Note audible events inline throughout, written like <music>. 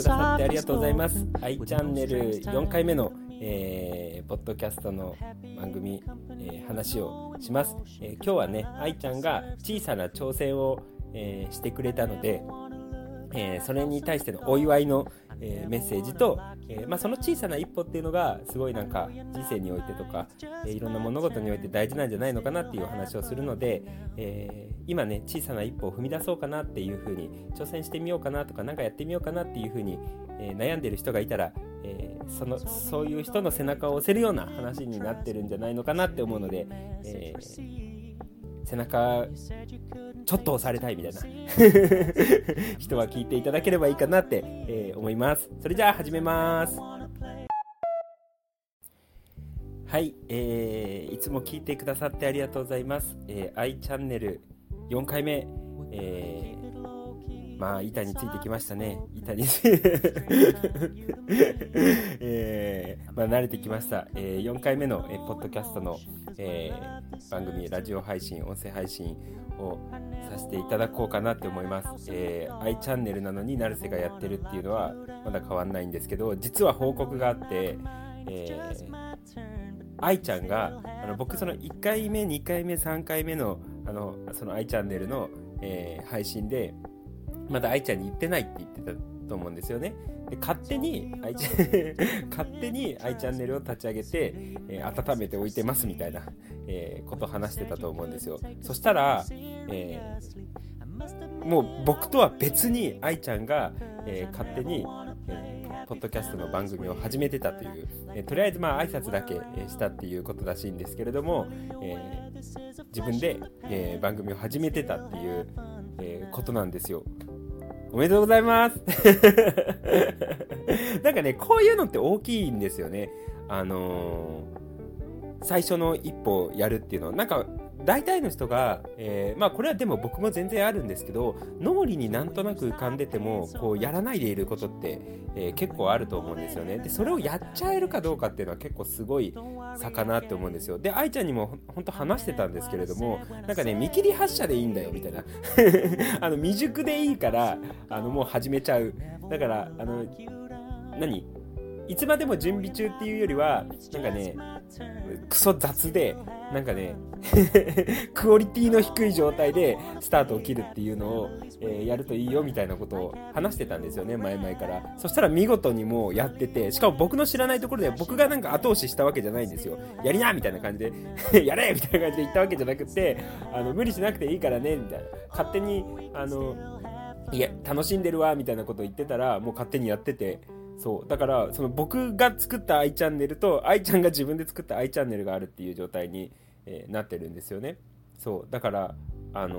くださってありがとうございます。i チャンネル4回目の、えー、ポッドキャストの番組、えー、話をします、えー、今日はね、愛ちゃんが小さな挑戦を、えー、してくれたので、えー、それに対してのお祝いの、えー、メッセージと、えー、まあ、その小さな一歩っていうのがすごいなんか人生においてとか、えいろんな物事において大事なんじゃないのかなっていうお話をするので、え今ね小さな一歩を踏み出そうかなっていうふうに挑戦してみようかなとか何かやってみようかなっていうふうに、え悩んでる人がいたら、えそのそういう人の背中を押せるような話になってるんじゃないのかなって思うので、え背中ちょっと押されたいみたいな。<laughs> 人は聞いていただければいいかなって、えー、思います。それじゃあ始めます。はい、えー、いつも聞いてくださってありがとうございます、えー、i チャンネル4回目、えー、まあ板についてきましたね。板に <laughs> えー、まあ、慣れてきました、えー、4回目の、えー、ポッドキャストの、えー、番組ラジオ配信音声配信をさせていただこうかなって思います、えー、i チャンネルなのに成瀬がやってるっていうのはまだ変わんないんですけど実は報告があって、えー、愛ちゃんがあの僕その1回目2回目3回目のあのその愛チャンネルの、えー、配信でまだ愛ちゃんに言ってないって言ってたと思うんですよねで勝手に愛ちゃ <laughs> 勝手に愛チャンネルを立ち上げて、えー、温めておいてますみたいな、えー、ことを話してたと思うんですよそしたら、えー、もう僕とは別に愛ちゃんが、え勝手に、えポッドキャストの番組を始めてたという、えとりあえずまあ挨拶だけしたっていうことらしいんですけれども、え自分で、え番組を始めてたっていう、えことなんですよ。おめでとうございます <laughs> なんかね、こういうのって大きいんですよね。あのー、最初の一歩やるっていうのは、なんか大体の人が、えー、まあこれはでも僕も全然あるんですけど脳裏になんとなく浮かんでてもこうやらないでいることって、えー、結構あると思うんですよね。でそれをやっちゃえるかどうかっていうのは結構すごい差かなって思うんですよ。で愛ちゃんにも本当話してたんですけれどもなんかね見切り発車でいいんだよみたいな。<laughs> あの未熟でいいからあのもう始めちゃう。だからあの何？いつまでも準備中っていうよりはなんかねクソ雑でなんかね <laughs> クオリティの低い状態でスタートを切るっていうのを、え、やるといいよみたいなことを話してたんですよね前々から。そしたら見事にもうやっててしかも僕の知らないところで僕がなんか後押ししたわけじゃないんですよ。やりなみたいな感じで <laughs> やれみたいな感じで言ったわけじゃなくてあの無理しなくていいからねみたいな。勝手にあのいや楽しんでるわみたいなことを言ってたらもう勝手にやってて。そう。だから、その僕が作った i チャンネルと、愛ちゃんが自分で作った i チャンネルがあるっていう状態に、えー、なってるんですよね。そう。だから、あのー、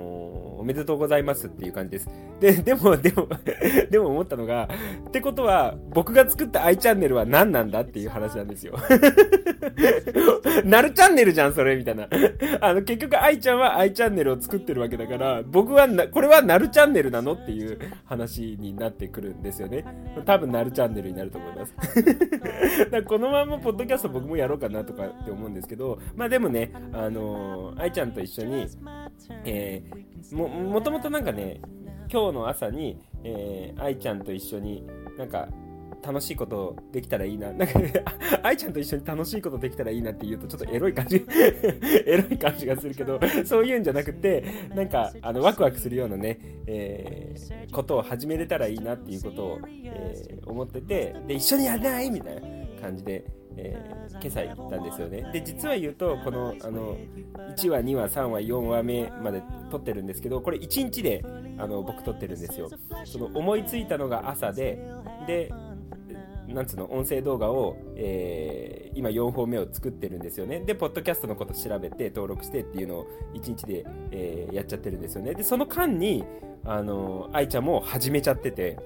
おめでとうございますっていう感じです。で、でも、でも <laughs> でも思ったのが、ってことは、僕が作った i チャンネルは何なんだっていう話なんですよ。なるチャンネルじゃん、それ、みたいな。あの、結局、愛ちゃんは i チャンネルを作ってるわけだから、僕はな、これはなるチャンネルなのっていう話になってくるんですよね。多分、なるチャンネルになると思います。<laughs> だこのまま、ポッドキャスト僕もやろうかなとかって思うんですけど、まあでもね、あのー、愛ちゃんと一緒に、えー、も、もともとなんかね、今日の朝に、えー、愛ちゃんと一緒になんか楽しいことできたらいいな。なんかね、<laughs> 愛ちゃんと一緒に楽しいことできたらいいなって言うとちょっとエロい感じ <laughs> エロい感じがするけど、そういうんじゃなくて、なんか、あの、ワクワクするようなね、えー、ことを始めれたらいいなっていうことを、えー、思ってて、で、一緒にやらないみたいな感じで、えー、今朝行ったんですよね。で、実は言うと、この、あの、1話、2話、3話、4話目まで撮ってるんですけど、これ1日で、あの、僕撮ってるんですよ。その、思いついたのが朝で、で、なんつうの、音声動画を、えー、今4本目を作ってるんですよね。で、ポッドキャストのこと調べて、登録してっていうのを1日で、えー、やっちゃってるんですよね。で、その間に、あの、愛ちゃんも始めちゃってて、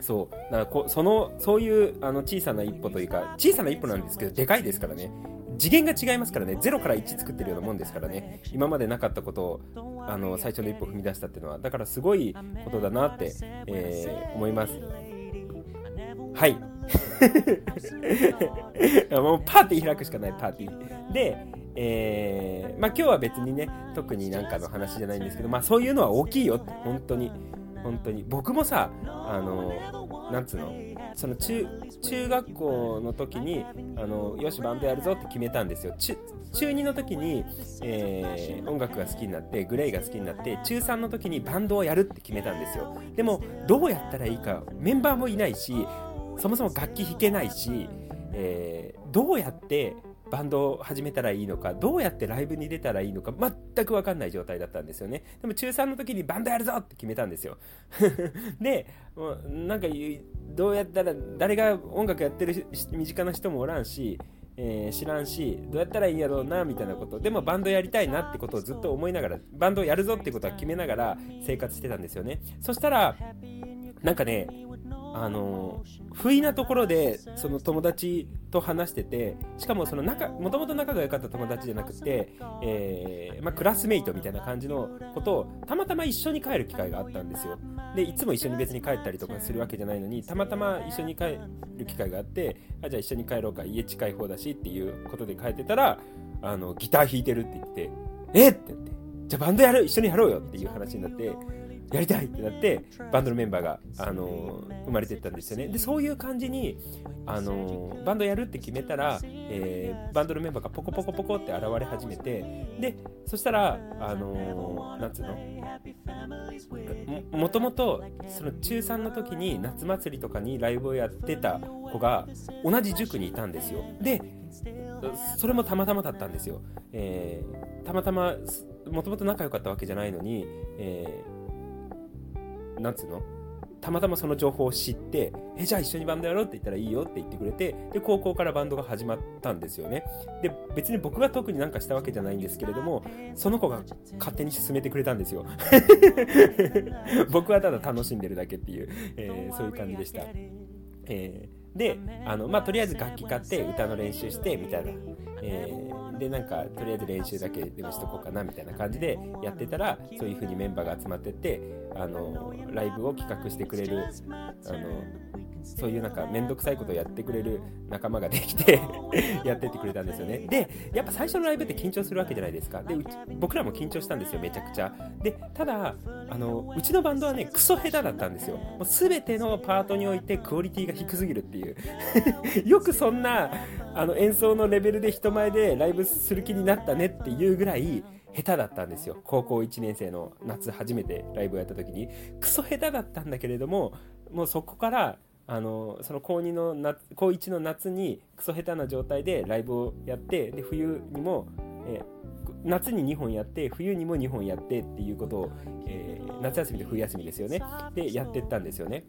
そう。だからその、そういうあの小さな一歩というか、小さな一歩なんですけど、でかいですからね。次元が違いますからね。0から1作ってるようなもんですからね。今までなかったことを、あの、最初の一歩踏み出したっていうのは、だからすごいことだなって、えー、思います。はい。<laughs> もうパーティー開くしかないパーティー。で、えー、まあ今日は別にね、特になんかの話じゃないんですけど、まあそういうのは大きいよって、本当に。本当に。僕もさあのなんつうの？その中中学校の時にあのよしバンドやるぞって決めたんですよ。中2の時に、えー、音楽が好きになってグレイが好きになって中3の時にバンドをやるって決めたんですよ。でもどうやったらいいかメンバーもいないしそもそも楽器弾けないし、えー、どうやってバンドを始めたらいいのか、どうやってライブに出たらいいのか、全く分かんない状態だったんですよね。でも中3の時にバンドやるぞって決めたんですよ。<laughs> で、なんか、どうやったら、誰が音楽やってる身近な人もおらんし、えー、知らんし、どうやったらいいんやろうな、みたいなこと。でもバンドやりたいなってことをずっと思いながら、バンドをやるぞってことは決めながら生活してたんですよね。そしたら、なんかね、あの不意なところでその友達と話しててしかもその仲もともと仲が良かった友達じゃなくて、えー、まあ、クラスメイトみたいな感じのことをたまたま一緒に帰る機会があったんですよ。でいつも一緒に別に帰ったりとかするわけじゃないのにたまたま一緒に帰る機会があってあじゃあ一緒に帰ろうか家近い方だしっていうことで帰ってたらあのギター弾いてるって言ってえっって言ってじゃあバンドやる一緒にやろうよっていう話になってやりたいってなってバンドのメンバーが、あの、生まれてったんですよね。でそういう感じに、あの、バンドやるって決めたら、えー、バンドのメンバーがポコポコポコって現れ始めてでそしたらあのー、なんつうの？もともとその中3の時に夏祭りとかにライブをやってた子が同じ塾にいたんですよ。でそれもたまたまだったんですよ、えー、たまたまもともと仲良かったわけじゃないのに、えーなんつうの？たまたまその情報を知って、え、じゃあ一緒にバンドやろうって言ったらいいよって言ってくれて、で、高校からバンドが始まったんですよね。で、別に僕が特になんかしたわけじゃないんですけれども、その子が勝手に進めてくれたんですよ。<laughs> 僕はただ楽しんでるだけっていう、えー、そういう感じでした。えー、で、あの、まあ、とりあえず楽器買って歌の練習して、みたいな。えー、で、なんか、とりあえず練習だけでもしとこうかな、みたいな感じでやってたら、そういう風にメンバーが集まってって、あの、ライブを企画してくれる、あの、そういうなんかめんどくさいことをやってくれる仲間ができて <laughs> やってってくれたんですよね。で、やっぱ最初のライブって緊張するわけじゃないですか。で、僕らも緊張したんですよ、めちゃくちゃ。で、ただ、あの、うちのバンドはね、クソ下手だったんですよ。もう全てのパートにおいてクオリティが低すぎるっていう。<laughs> よくそんな、あの、演奏のレベルで人前でライブする気になったねっていうぐらい、下手だったんですよ。高校1年生の夏初めてライブをやった時に。クソ下手だったんだけれども、もうそこからあのその高2の夏高1の夏にクソ下手な状態でライブをやってで冬にも、え、夏に2本やって冬にも2本やってっていうことを、えー、夏休みと冬休みですよねでやってったんですよね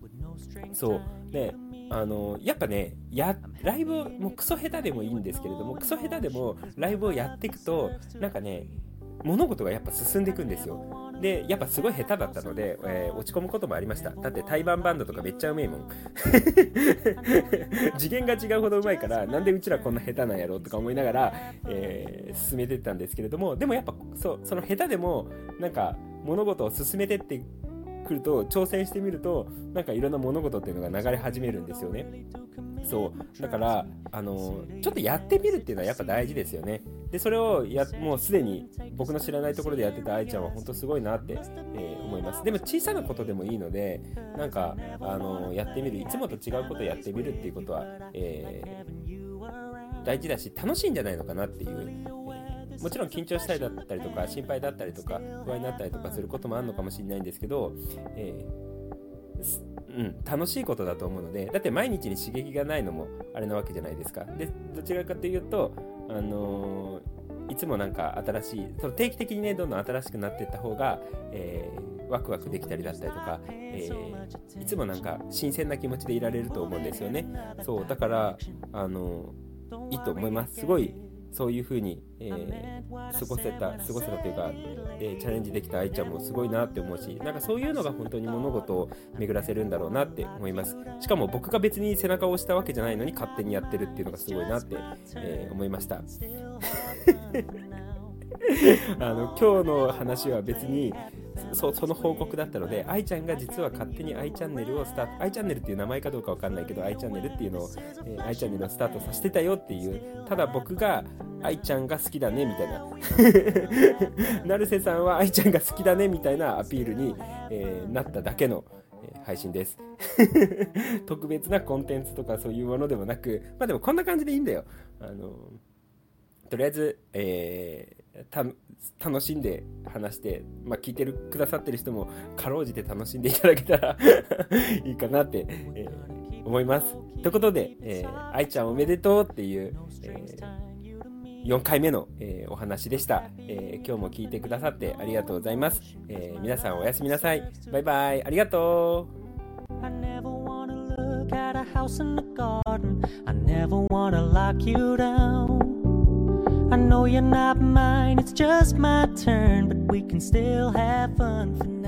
そうであのやっぱねやライブもうクソ下手でもいいんですけれどもクソ下手でもライブをやっていくとなんかね物事がやっぱ進んでいくんですよ。で、やっぱすごい下手だったので、えー、落ち込むこともありました。だって対バンバンドとかめっちゃうめえもん。<laughs> 次元が違うほどうまいから、なんでうちらこんな下手なんやろうとか思いながら、えー、進めてったんですけれども、でもやっぱそう、その下手でも、なんか物事を進めてってくると、挑戦してみると、なんかいろんな物事っていうのが流れ始めるんですよね。そうだからあのちょっとやってみるっていうのはやっぱ大事ですよねでそれをやもうすでに僕の知らないところでやってた愛ちゃんは本当すごいなって、えー、思います。でも小さなことでもいいのでなんかあのやってみるいつもと違うことをやってみるっていうことは、えー、大事だし楽しいんじゃないのかなっていう、もちろん緊張したりだったりとか心配だったりとか不安になったりとかすることもあるのかもしれないんですけど、えーうん、楽しいことだと思うので、だって毎日に刺激がないのもあれなわけじゃないですか。で、どちらかというと、あのー、いつもなんか新しい、その定期的にね、どんどん新しくなっていった方が、えー、ワクワクできたりだったりとか、えー、いつもなんか新鮮な気持ちでいられると思うんですよね。そう、だから、あのいいと思います。すごい、そういう風に、えー、過ごせた、過ごせたというか、えー、チャレンジできた愛ちゃんもすごいなって思うし、なんかそういうのが本当に物事を巡らせるんだろうなって思います。しかも僕が別に背中を押したわけじゃないのに勝手にやってるっていうのがすごいなって、えー、思いました。<laughs> あの今日の話は別にそその報告だったので、愛ちゃんが実は勝手に i チャンネルをスタート、i チャンネルっていう名前かどうかわかんないけど、i チャンネルっていうのを、えー、i チャンネルをスタートさせてたよっていう、ただ僕が愛ちゃんが好きだねみたいな、<laughs> 成瀬さんは愛ちゃんが好きだねみたいなアピールに、えー、なっただけの、配信です。<laughs> 特別なコンテンツとかそういうものでもなく、まあでもこんな感じでいいんだよ。あの、とりあえず、えー、楽しんで話して、まあ聞いてるくださってる人もかろうじて楽しんでいただけたら <laughs> いいかなって、えー、思います。ということで、えー、愛ちゃんおめでとうっていう、えー4回目の、えー、お話でした、え、今日も聞いてくださってありがとうございます、え、皆さんおやすみなさい。バイバイ。ありがとう。I know you're not mine, it's just my turn, but we can still have fun